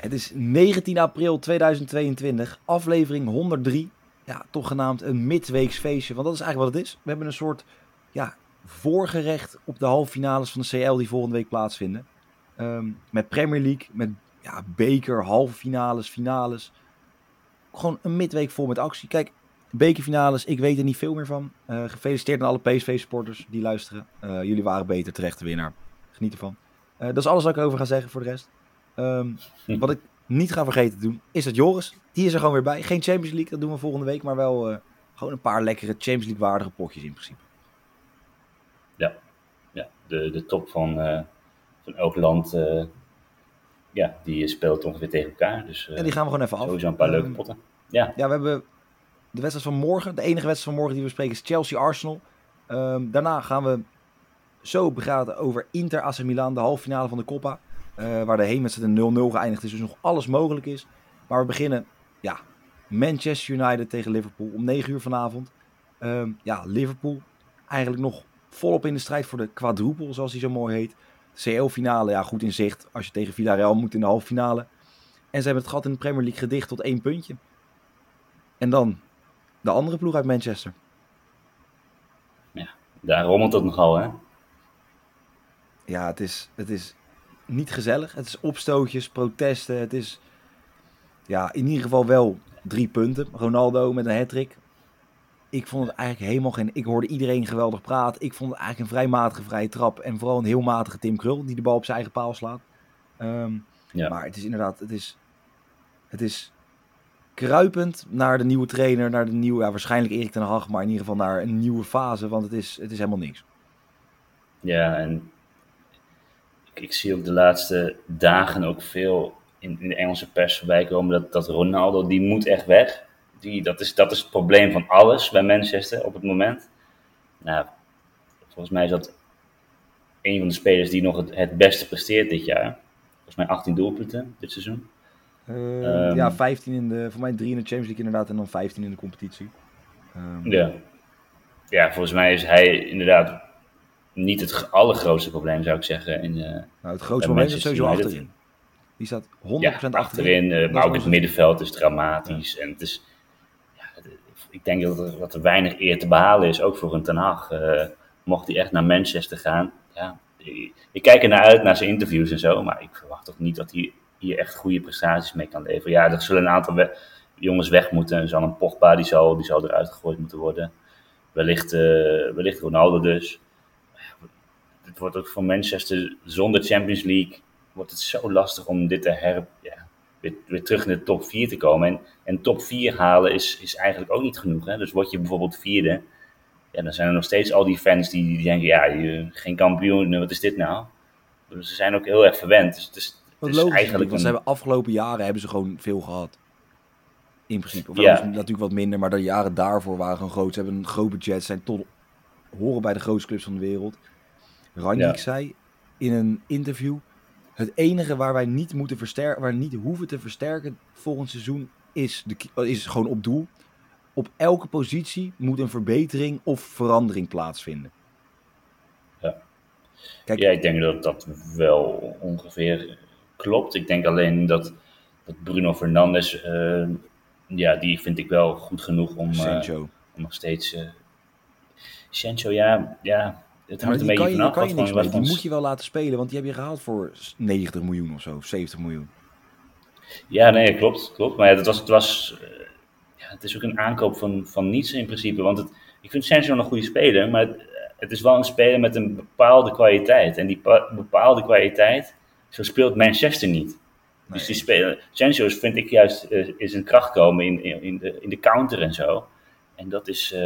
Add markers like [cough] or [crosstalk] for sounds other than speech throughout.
Het is 19 april 2022, aflevering 103. Ja, toch genaamd een midweeks feestje, want dat is eigenlijk wat het is. We hebben een soort ja, voorgerecht op de halve finales van de CL die volgende week plaatsvinden. Ehm, met Premier League, met ja, beker, halve finales, finales. Gewoon een midweek vol met actie. Kijk, bekerfinales, ik weet er niet veel meer van. Eh, gefeliciteerd aan alle PSV-supporters die luisteren. Eh, jullie waren beter, terechte winnaar. Geniet ervan. Uh, dat is alles wat ik over ga zeggen voor de rest. Um, wat ik niet ga vergeten te doen, is dat Joris. Die is er gewoon weer bij. Geen Champions League, dat doen we volgende week. Maar wel uh, gewoon een paar lekkere Champions League waardige potjes in principe. Ja, ja de, de top van, uh, van elk land, uh, ja, die speelt ongeveer tegen elkaar. Dus, en die gaan we gewoon even af. Sowieso een paar leuke potten. Ja. ja, we hebben de wedstrijd van morgen. De enige wedstrijd van morgen die we spreken is Chelsea-Arsenal. Um, daarna gaan we zo begraten over Inter AC Milan, de halve finale van de Coppa. Uh, waar de heenwedstrijd een 0-0 geëindigd is. Dus nog alles mogelijk is. Maar we beginnen, ja, Manchester United tegen Liverpool om 9 uur vanavond. Uh, ja, Liverpool eigenlijk nog volop in de strijd voor de quadruple, zoals die zo mooi heet. CL-finale, ja, goed in zicht. Als je tegen Villarreal moet in de halve finale. En ze hebben het gat in de Premier League gedicht tot één puntje. En dan de andere ploeg uit Manchester. Ja, daar rommelt het nogal, hè? Ja, het is, het is niet gezellig. Het is opstootjes, protesten. Het is ja, in ieder geval wel drie punten. Ronaldo met een hat-trick. Ik vond het eigenlijk helemaal geen... Ik hoorde iedereen geweldig praten. Ik vond het eigenlijk een vrij matige vrije trap. En vooral een heel matige Tim Krul die de bal op zijn eigen paal slaat. Um, ja. Maar het is inderdaad... Het is, het is kruipend naar de nieuwe trainer. Naar de nieuwe... Ja, waarschijnlijk Erik ten Hag. Maar in ieder geval naar een nieuwe fase. Want het is, het is helemaal niks. Ja, en ik zie ook de laatste dagen ook veel in, in de Engelse pers voorbij komen dat, dat Ronaldo, die moet echt weg. Die, dat, is, dat is het probleem van alles bij Manchester op het moment. Nou, volgens mij is dat een van de spelers die nog het, het beste presteert dit jaar. Volgens mij 18 doelpunten dit seizoen. Uh, um, ja, 15 in de, voor mij 3 in de Champions League inderdaad en dan 15 in de competitie. Um, ja. ja, volgens mij is hij inderdaad niet het allergrootste probleem, zou ik zeggen. In, uh, nou, het grootste probleem is sowieso achterin. Die staat 100% ja, achterin. achterin uh, maar ook het middenveld is dramatisch. Ja. En het is, ja, ik denk dat er, dat er weinig eer te behalen is, ook voor een Ten Hag. Uh, mocht hij echt naar Manchester gaan. Ja, ik kijk er naar uit, naar zijn interviews en zo. Maar ik verwacht toch niet dat hij hier echt goede prestaties mee kan leveren. Ja, er zullen een aantal we jongens weg moeten. Er zal een Pogba, die zal, die zal eruit gegooid moeten worden. Wellicht, wellicht Ronaldo dus het wordt ook voor Manchester zonder Champions League wordt het zo lastig om dit te her, ja, weer, weer, terug in de top 4 te komen. En, en top 4 halen is, is eigenlijk ook niet genoeg. Hè? Dus word je bijvoorbeeld vierde, ja, dan zijn er nog steeds al die fans die, die denken, ja, je, geen kampioen, wat is dit nou? Dus ze zijn ook heel erg verwend. Dus het is, het is logisch, eigenlijk want ze hebben afgelopen jaren hebben ze gewoon veel gehad. In principe. Of ja. natuurlijk wat minder, maar de jaren daarvoor waren gewoon groot. Ze hebben een groot budget, zijn tot horen bij de grootste clubs van de wereld. Ranjik ja. zei in een interview: het enige waar wij niet moeten versterken, waar we niet hoeven te versterken volgend seizoen is, de, is gewoon op doel. Op elke positie moet een verbetering of verandering plaatsvinden. Ja, Kijk, ja ik denk dat dat wel ongeveer klopt. Ik denk alleen dat, dat Bruno Fernandes, uh, ja, die vind ik wel goed genoeg om, uh, om nog steeds. Uh, Sancho, ja, ja, het hangt een beetje vanaf. Kan je niks mee. Die moet je wel laten spelen, want die heb je gehaald voor 90 miljoen of zo, 70 miljoen. Ja, nee, klopt. klopt. Maar ja, dat was, het, was, uh, ja, het is ook een aankoop van, van niets in principe. Want het, ik vind Sancho een goede speler, maar het, het, is wel een speler met een bepaalde kwaliteit. En die bepaalde kwaliteit zo speelt Manchester niet. Dus die spelen, Sancho vind ik juist uh, is een kracht komen in, in, in, de, in de counter en zo. En dat is, uh,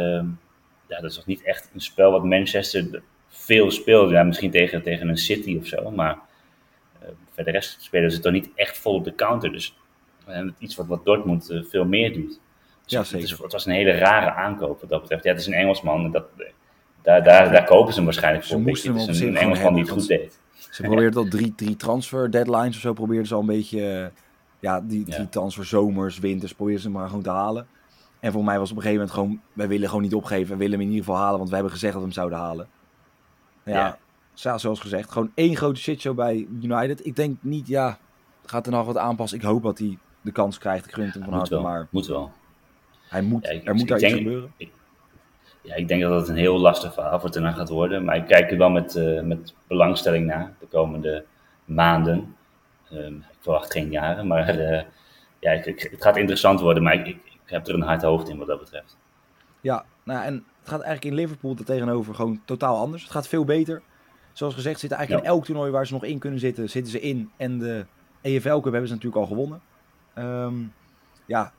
ja, dat is nog niet echt een spel wat Manchester veel speelt. Ja, misschien tegen, tegen een City of zo, maar uh, voor de rest spelen ze toch niet echt vol op de counter. Dus iets wat, wat Dortmund veel meer doet. Dus ja, zeker. Het, het, was een hele rare aankoop wat dat betreft. Ja, het is een Engelsman. Dat, daar, daar, daar kopen ze hem waarschijnlijk Ze voor. moesten hem het is op een, een Engelsman die het goed deed. Ze probeerden [laughs] al drie, drie transfer deadlines of zo, probeerden ze al een beetje, eh, ja, die, die Ja. transfer zomers, winters, probeerden ze maar gewoon te halen. En voor mij was op een gegeven moment gewoon, wij willen gewoon niet opgeven, we willen hem in ieder geval halen, want we hebben gezegd dat we hem zouden halen. Ja, zoals gezegd, gewoon één grote shitshow bij United. Ik denk niet, ja, gaat er nog wat aanpassen. Ik hoop dat hij de kans krijgt, ik gun het hem van harte, wel. maar Moet wel. hij moet, Ja, ik- er moet daar iets gebeuren. Ja, ik denk dat het een heel lastig verhaal voor Ten gaat worden. Maar ik kijk er wel met, eh, met belangstelling naar de komende maanden. Ehm, ik verwacht geen jaren, maar eh, ja, ik, het gaat interessant worden. Maar ik, ik, ik heb er een hard hoofd in wat dat betreft. Ja, nou, en het gaat eigenlijk in Liverpool er tegenover gewoon totaal anders. Het gaat veel beter. Zoals gezegd, zitten eigenlijk Ja. in elk toernooi waar ze nog in kunnen zitten, zitten ze in. En de EFL Cup hebben ze natuurlijk al gewonnen. Ehm, ja,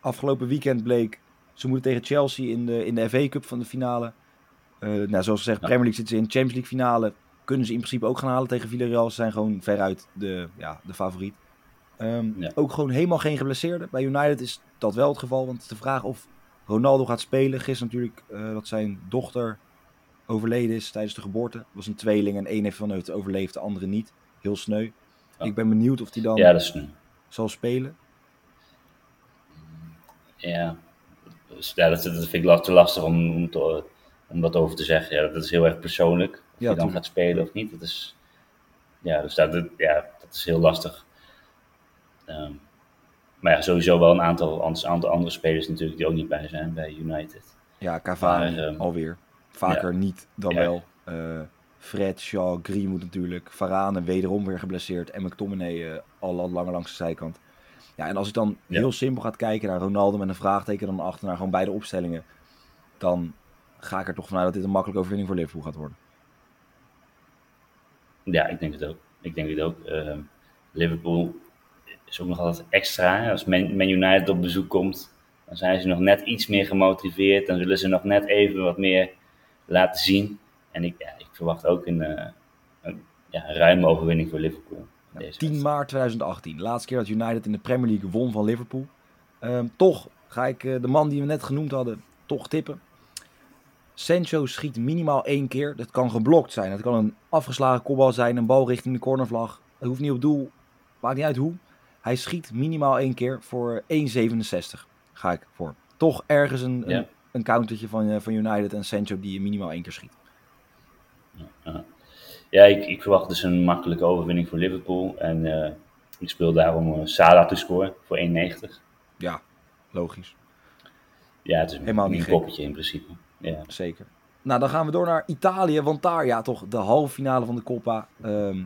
afgelopen weekend bleek, ze moeten tegen Chelsea in de, in de FA Cup van de finale. Eh, nou, zoals gezegd, Ja. Premier League zitten ze in, Champions League finale. Kunnen ze in principe ook gaan halen tegen Villarreal. Ze zijn gewoon veruit de, ja, de favoriet. Ehm, Ja. Ook gewoon helemaal geen geblesseerden. Bij United is dat wel het geval. Want de vraag of Ronaldo gaat spelen. Gisteren natuurlijk eh, dat zijn dochter overleden is tijdens de geboorte. Het was een tweeling en één heeft van het overleefd, de andere niet. Heel sneu. Ik ben benieuwd of hij dan Ja, dat is nu. zal spelen. Ja, dus, ja dat, dat vind ik te lastig om, om, te, om dat over te zeggen. Ja, dat is heel erg persoonlijk. Of Ja, je dan gaat spelen of niet. Dat is, ja, dus dat, ja, dat is heel lastig. Ehm, maar ja, sowieso wel een aantal, aantal andere spelers natuurlijk die ook niet bij zijn bij United. Ja, Cavani Maar, ehm, alweer. Vaker niet dan Ja. wel. Eh, Fred, Shaw, Greenwood natuurlijk. Varane wederom weer geblesseerd. En McTominay eh, al langer langs de zijkant. Ja, en als ik dan Ja. heel simpel ga kijken naar Ronaldo met een vraagteken dan achter naar gewoon beide opstellingen. Dan ga ik er toch vanuit dat dit een makkelijke overwinning voor Liverpool gaat worden. Ja, ik denk het ook. Ik denk het ook. Ehm, Liverpool is ook nog altijd extra. hè. Als Man, Man United op bezoek komt, dan zijn ze nog net iets meer gemotiveerd. Dan zullen ze nog net even wat meer laten zien. En ik, ja, ik verwacht ook een, eh, een, ja, een ruime overwinning voor Liverpool. in deze 10 wedstrijd. maart 2018. Laatste keer dat United in de Premier League won van Liverpool. Ehm, toch ga ik eh, de man die we net genoemd hadden, toch tippen. Sancho schiet minimaal één keer. Dat kan geblokt zijn. Het kan een afgeslagen kopbal zijn, een bal richting de cornervlag. Het hoeft niet op doel. Maakt niet uit hoe. Hij schiet minimaal één keer voor 1,67. Ga ik voor. Toch ergens een, Ja. een, een countertje van, eh, van United en Sancho die minimaal één keer schiet. Ja, ik, ik verwacht dus een makkelijke overwinning voor Liverpool. En eh, ik speel daarom uh, Salah te scoren voor 1,90. Ja, logisch. Ja, het is Helemaal een niet poppetje in principe. Ja. Zeker. Nou, dan gaan we door naar Italië. Want daar, ja, toch de halve finale van de Coppa. Ehm,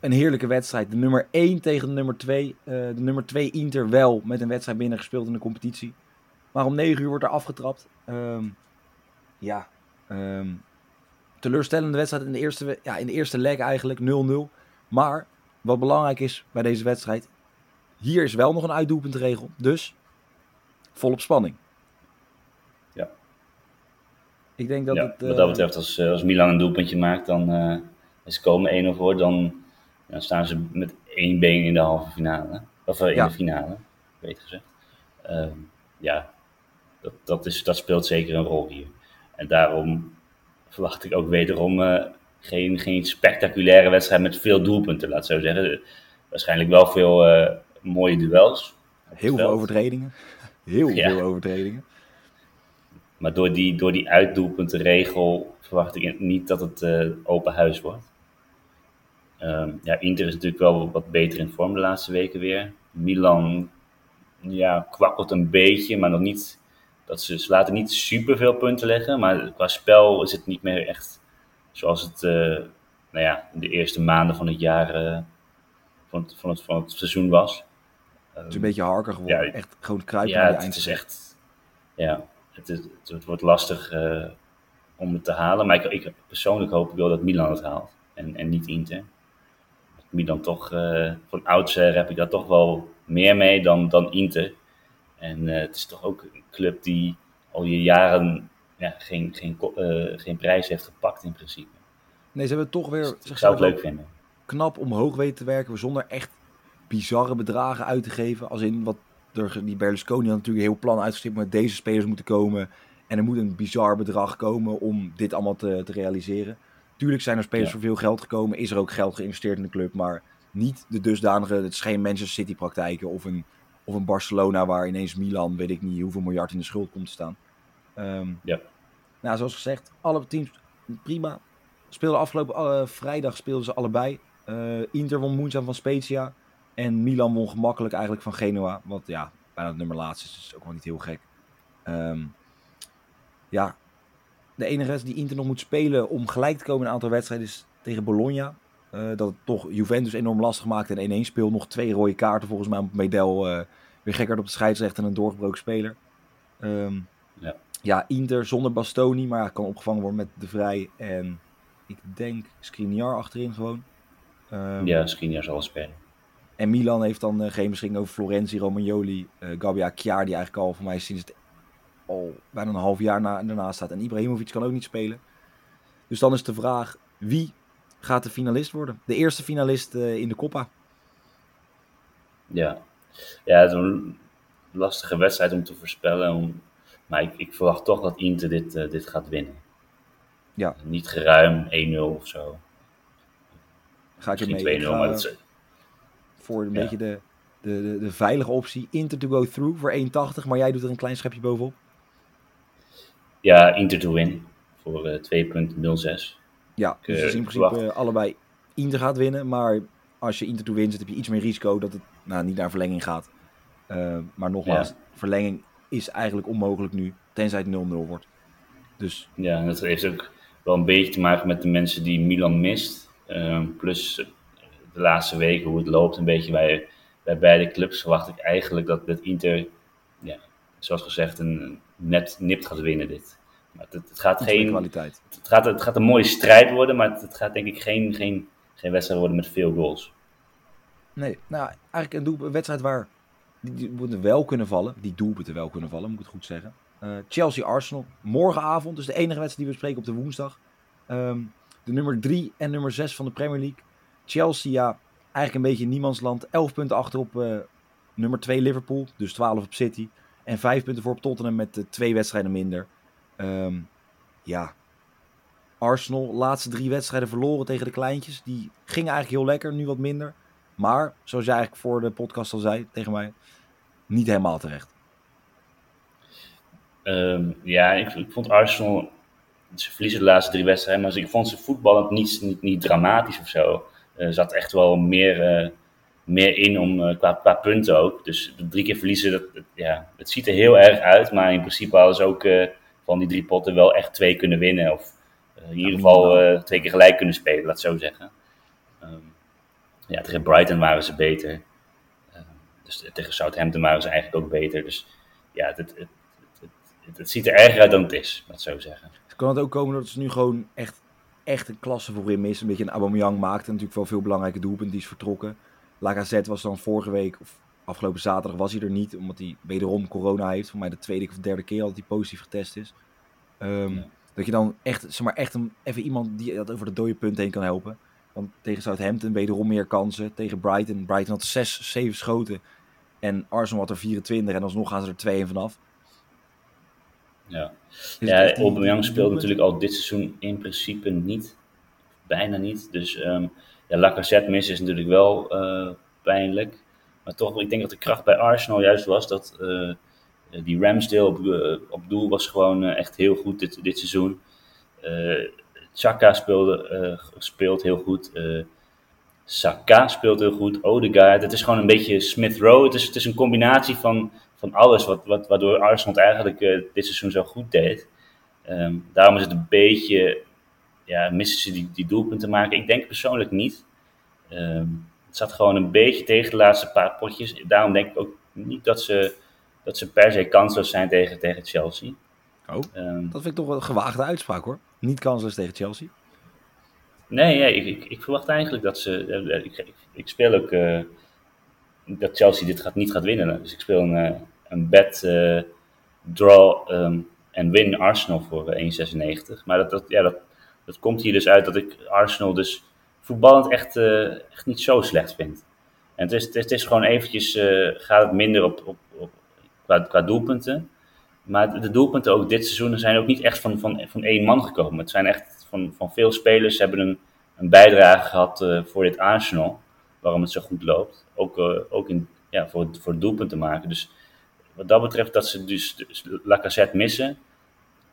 een heerlijke wedstrijd. De nummer 1 tegen de nummer 2. Eh, de nummer 2 Inter wel met een wedstrijd binnengespeeld in de competitie. Maar om 9 uur wordt er afgetrapt. Ehm, ja, ehm, teleurstellende wedstrijd in de eerste, ja, in de eerste leg eigenlijk. 0-0. Maar wat belangrijk is bij deze wedstrijd. Hier is wel nog een uitdoelpuntregel. Dus volop spanning. Ja. Ik denk dat ja, het... wat eh, dat betreft, als, eh, als Milan een doelpuntje maakt, dan eh is komen 1-0 voor, dan, dan staan ze met één been in de halve finale. Of eh, in Ja. de finale, beter gezegd. Ehm, ja, dat, dat, is, dat speelt zeker een rol hier. En daarom verwacht ik ook wederom eh, geen, geen spectaculaire wedstrijd met veel doelpunten, laat ik zo zeggen. Waarschijnlijk wel veel eh, mooie duels. Heel veel overtredingen. Heel Ja. veel overtredingen. Maar door die, door die uitdoelpuntenregel verwacht ik niet dat het open huis wordt. Ehm, ja, Inter is natuurlijk wel wat beter in vorm de laatste weken weer. Milan ja, kwakkelt een beetje, maar nog niet. Dat ze, ze laten niet super veel punten leggen, maar qua spel is het niet meer echt zoals het eh, nou ja, in de eerste maanden van het jaar eh, van, het, van, het, van het seizoen was. Het is een beetje harker geworden. Ja, echt gewoon kruipen Ja, die het, is echt. Ja, het, is, het, het wordt lastig eh, om het te halen. Maar ik, ik persoonlijk hoop ik wel dat Milan het haalt. En, en niet Inter. Milan toch, uh, van oudsher heb ik daar toch wel meer mee dan, dan Inter. En het is toch ook een club die al je jaren ja, geen, geen, geen prijs heeft gepakt in principe. Nee, ze hebben toch weer dus leuk vinden. knap omhoog weten te werken zonder echt bizarre bedragen uit te geven. Als in wat er, die Berlusconi had natuurlijk een heel plan uitgestipt met deze spelers moeten komen. En er moet een bizar bedrag komen om dit allemaal te, te realiseren. Tuurlijk zijn er spelers voor veel geld gekomen. Is er ook geld geïnvesteerd in de club. Maar niet de dusdanige. Het is geen Manchester City praktijken. Of een, of een Barcelona waar ineens Milan, weet ik niet hoeveel miljard in de schuld komt te staan. Um, ja. Nou, zoals gezegd, alle teams prima. Speelden afgelopen uh, vrijdag speelden ze allebei. Uh, Inter won moeizaam van Spezia. En Milan won gemakkelijk eigenlijk van Genoa. Wat ja, bijna het nummer laatst is, dus ook wel niet heel gek. Um, ja, de enige rest die Inter nog moet spelen om gelijk te komen in een aantal wedstrijden is tegen Bologna. Uh, dat het toch Juventus enorm lastig maakt en 1-1 speelt. Nog twee rode kaarten volgens mij op Medel. Uh, weer gekker op de scheidsrechter en een doorgebroken speler. Um, ja. ja, Inter zonder Bastoni, maar kan opgevangen worden met De Vrij en ik denk Skriniar achterin gewoon. Um, ja, Skriniar zal spelen. En Milan heeft dan uh, geen beschikking over Florenzi, Romagnoli, uh, Gabbia, die eigenlijk al voor mij sinds het al bijna een half jaar na, daarna staat. En Ibrahimovic kan ook niet spelen. Dus dan is de vraag, wie gaat de finalist worden? De eerste finalist uh, in de Coppa. Ja. ja, het is een lastige wedstrijd om te voorspellen. Om, maar ik, ik, verwacht toch dat Inter dit, uh, dit gaat winnen. Ja. Niet geruim 1-0 of zo. Ga ik je mee? 2-0, maar dat is... Voor een ja. beetje de, de, de, de, veilige optie. Inter to go through voor 1,80. Maar jij doet er een klein schepje bovenop. Ja, Inter to win voor uh, 2,06. Ja, dus uh, in principe allebei Inter gaat winnen. Maar als je Inter to win zit, heb je iets meer risico dat het nou, niet naar verlenging gaat. Uh, maar nogmaals, ja. verlenging is eigenlijk onmogelijk nu, tenzij het 0-0 wordt. Dus... Ja, en dat heeft ook wel een beetje te maken met de mensen die Milan mist. Ehm, plus de laatste weken, hoe het loopt, een beetje bij, bij beide clubs verwacht ik eigenlijk dat, dat Inter, ja, zoals gezegd, een net nipt gaat winnen dit. Maar het, het gaat geen kwaliteit. Het gaat, het gaat een mooie strijd worden, maar het, het gaat denk ik geen, geen, geen wedstrijd worden met veel goals. Nee, nou eigenlijk een, een wedstrijd waar die, die moeten wel kunnen vallen. Die doelpunten wel kunnen vallen, moet ik het goed zeggen. Uh, Chelsea-Arsenal, morgenavond. Dus de enige wedstrijd die we spreken op de woensdag. Um, de nummer 3 en nummer 6 van de Premier League. Chelsea, ja, eigenlijk een beetje niemandsland. 11 punten achter op uh, nummer 2 Liverpool. Dus 12 op City. En 5 punten voor Tottenham met uh, twee wedstrijden minder. Um, ja, Arsenal, laatste drie wedstrijden verloren tegen de kleintjes. Die gingen eigenlijk heel lekker, nu wat minder. Maar, zoals jij eigenlijk voor de podcast al zei tegen mij, niet helemaal terecht. Um, ja, ik, ik, vond Arsenal, ze verliezen de laatste drie wedstrijden, maar ik vond ze voetballend niet, niet, niet dramatisch of zo. Er zat echt wel meer, uh, meer in om, uh, qua, qua punten ook. Dus drie keer verliezen, dat, ja, het ziet er heel erg uit, maar in principe hadden ze ook van die drie potten wel echt twee kunnen winnen. Of in ieder geval twee keer gelijk kunnen spelen, laat het zo zeggen. Um, ja, tegen Brighton waren ze beter. dus tegen Southampton waren ze eigenlijk ook beter. Dus ja, het, het, het, het, ziet er erger uit dan het is, laat zo zeggen. Kan het ook komen dat ze nu gewoon echt, echt een klasse voorin missen? Een beetje een Aubameyang maakte natuurlijk wel veel belangrijke doelpunten. Die is vertrokken. Lacazette was dan vorige week, of afgelopen zaterdag was hij er niet. Omdat hij wederom corona heeft. Voor mij de tweede of derde keer dat hij positief getest is. Um, ja. Dat je dan echt, zeg maar, echt een, even iemand die dat over de dode punt heen kan helpen. Want tegen Southampton wederom meer kansen. Tegen Brighton. Brighton had 6, 7 schoten. En Arsenal had er 24. En alsnog gaan ze er 2 vanaf. Ja, ja Aubameyang speelt natuurlijk al dit seizoen in principe niet. Bijna niet. Dus um, ja, Lacazette missen is natuurlijk wel uh, pijnlijk. Maar toch, ik denk dat de kracht bij Arsenal juist was dat uh, die Ramsdale op, uh, op doel was gewoon echt heel goed dit, dit seizoen. Chaka speelde, speelt heel goed. Saka speelt heel goed. Odegaard. Het is gewoon een beetje Smith Rowe. Het is, het is een combinatie van van alles wat, wat, waardoor Arsenal eigenlijk dit seizoen zo goed deed. Um, daarom is het een beetje, ja, missen ze die, die doelpunten maken? Ik denk persoonlijk niet. Um, het zat gewoon een beetje tegen de laatste paar potjes. Daarom denk ik ook niet dat ze, dat ze per se kansloos zijn tegen, tegen Chelsea. Oh, um, dat vind ik toch wel een gewaagde uitspraak hoor. Niet kansloos tegen Chelsea. Nee, nee ik, ik, ik, verwacht eigenlijk dat ze. Ik, ik, ik speel ook dat Chelsea dit gaat, niet gaat winnen. Dus ik speel een, een bet draw um, en win Arsenal voor 1,96. Maar dat, dat, ja, dat, dat komt hier dus uit dat ik Arsenal dus voetballend echt, echt niet zo slecht vind. En het is, het is, gewoon eventjes, gaat het minder op, op, op qua, qua doelpunten. Maar de doelpunten ook dit seizoen zijn ook niet echt van, van, van één man gekomen. Het zijn echt van, van veel spelers hebben een, een bijdrage gehad uh, voor dit Arsenal. Waarom het zo goed loopt. Ook, ook in, ja, voor, voor het doelpunt te maken. Dus wat dat betreft dat ze dus, dus Lacazette missen.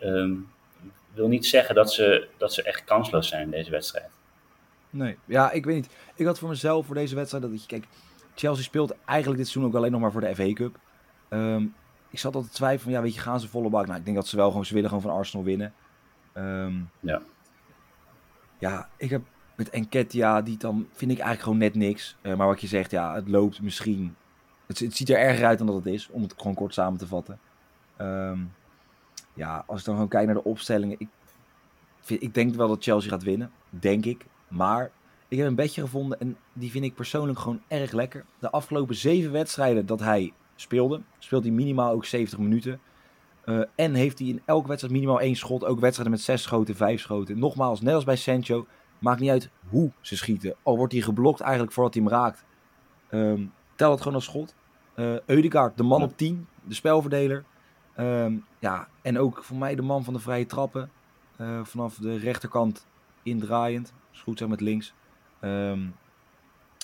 Um, wil niet zeggen dat ze, dat ze echt kansloos zijn in deze wedstrijd. Nee, ja, ik weet niet. Ik had voor mezelf voor deze wedstrijd dat je, kijk, Chelsea speelt eigenlijk dit seizoen ook alleen nog maar voor de FA Cup. Um, ik zat altijd te twijfelen ja, weet je, gaan ze volle bak? Nou, ik denk dat ze wel gewoon, ze willen gewoon van Arsenal winnen. Um, ja. Ja, ik heb met Enketia, die dan, vind ik eigenlijk gewoon net niks. Uh, maar wat je zegt, ja, het loopt misschien, het, het, ziet er erger uit dan dat het is, om het gewoon kort samen te vatten. Um, ja, als ik dan gewoon kijk naar de opstellingen, ik, vind, ik denk wel dat Chelsea gaat winnen, denk ik. Maar ik heb een bedje gevonden en die vind ik persoonlijk gewoon erg lekker. De afgelopen zeven wedstrijden dat hij speelde, speelt hij minimaal ook 70 minuten. Uh, en heeft hij in elke wedstrijd minimaal één schot. Ook wedstrijden met zes schoten, vijf schoten. Nogmaals, net als bij Sancho, maakt niet uit hoe ze schieten. Al wordt hij geblokt eigenlijk voordat hij hem raakt. Um, tel het gewoon als schot. Uh, Eudegaard, de man op 10, de spelverdeler. Um, ja, en ook voor mij de man van de vrije trappen. Uh, vanaf de rechterkant indraaiend. Is goed zijn met links. Um,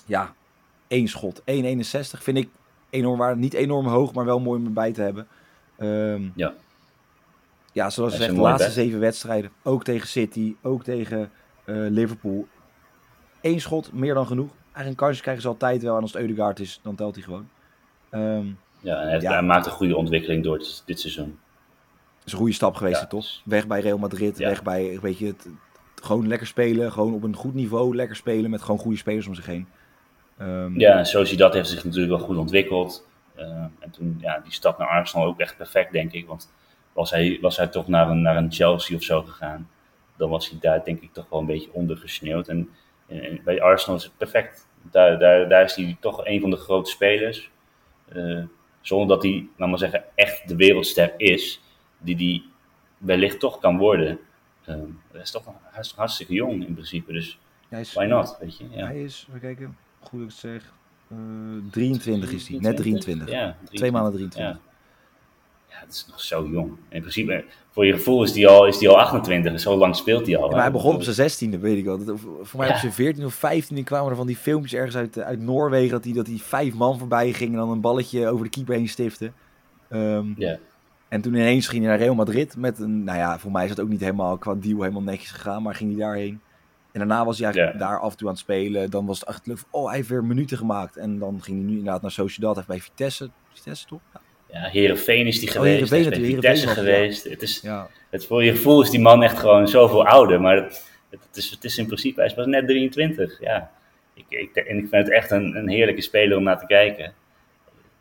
ja, één schot. 1,61 vind ik enorm waar. Niet enorm hoog, maar wel mooi om erbij te hebben. Um, ja. Ja, zoals je zegt, de laatste zeven wedstrijden. Ook tegen City, ook tegen uh, Liverpool. Eén schot, meer dan genoeg. Eigenlijk een kansje krijgen ze altijd wel. En als het Eudegaard is, dan telt hij gewoon. Um, ja, en hij, ja. maakt een goede ontwikkeling door dit, dit seizoen. Het is een goede stap geweest, ja. toch? Weg bij Real Madrid, ja. weg bij weet je, het, gewoon lekker spelen. Gewoon op een goed niveau lekker spelen met gewoon goede spelers om zich heen. Um, ja, dat heeft zich natuurlijk wel goed ontwikkeld. Uh, en toen, ja, die stap naar Arsenal ook echt perfect, denk ik. Want was hij, was hij toch naar een, naar een Chelsea of zo gegaan, dan was hij daar denk ik toch wel een beetje ondergesneeuwd. En, en bij Arsenal is het perfect. Daar, daar, daar is hij toch een van de grote spelers. Uh, zonder dat hij, laat maar zeggen, echt de wereldster is, die die wellicht toch kan worden. Uh, hij, is toch, hij is toch hartstikke jong in principe, dus is, why not, weet je. Ja. Hij is, even kijken, goed ik zeg, uh, 23 is hij, net 23. Ja, 23. Twee maanden 23. Ja. Ja, het is nog zo jong. In principe, voor je gevoel is hij al, is die al 28, zo lang speelt hij al. Ja, maar hij begon op zijn 16e, weet ik wel. Dat, voor mij ja. op zijn 14 of 15 kwamen er van die filmpjes ergens uit, uit Noorwegen, dat hij, dat hij vijf man voorbij ging en dan een balletje over de keeper heen stifte. Um, ja. En toen ineens ging hij naar Real Madrid met een, nou ja, voor mij is dat ook niet helemaal qua deal helemaal netjes gegaan, maar ging hij daarheen. En daarna was hij eigenlijk ja. daar af en toe aan het spelen. Dan was het echt leuk. Oh, hij heeft weer minuten gemaakt. En dan ging hij nu inderdaad naar Sociedad. Hij heeft bij Vitesse. Vitesse toch? Ja, ja Heerenveen is die geweest. Oh, Heerenveen, Vitesse geweest. Ja. Het is, ja. het, voor je gevoel is die man echt gewoon zoveel ouder. Maar het, het, is, het is in principe, hij is pas net 23. Ja. Ik, ik, en ik vind het echt een, een heerlijke speler om naar te kijken.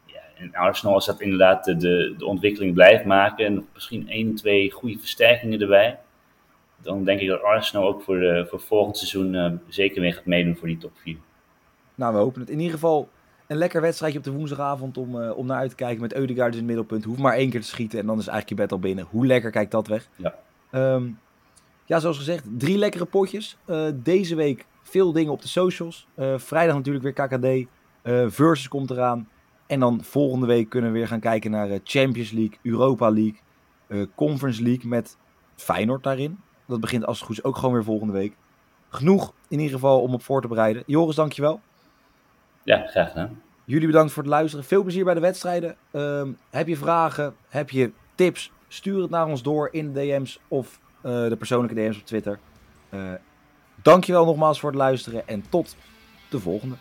Ja, en Arsenal, als dat inderdaad de, de, de ontwikkeling blijft maken. En misschien één, twee goede versterkingen erbij dan denk ik dat Arsenal ook voor, de, voor volgend seizoen uh, zeker weer gaat meedoen voor die top 4. Nou, we hopen het. In ieder geval een lekker wedstrijdje op de woensdagavond om, uh, om naar uit te kijken met Eudegaard in het middelpunt. Hoef maar één keer te schieten en dan is eigenlijk je bed al binnen. Hoe lekker kijkt dat weg? Ja. Um, ja, zoals gezegd, drie lekkere potjes. Uh, deze week veel dingen op de socials. vrijdag natuurlijk weer KKD. Versus komt eraan. En dan volgende week kunnen we weer gaan kijken naar Champions League, Europa League, Conference League met Feyenoord daarin. Dat begint als het goed is ook gewoon weer volgende week. Genoeg in ieder geval om op voor te bereiden. Joris, dankjewel. Ja, graag gedaan. Jullie bedankt voor het luisteren. Veel plezier bij de wedstrijden. Um, heb je vragen? Heb je tips? Stuur het naar ons door in de DM's of uh, de persoonlijke DM's op Twitter. Uh, dankjewel nogmaals voor het luisteren en tot de volgende.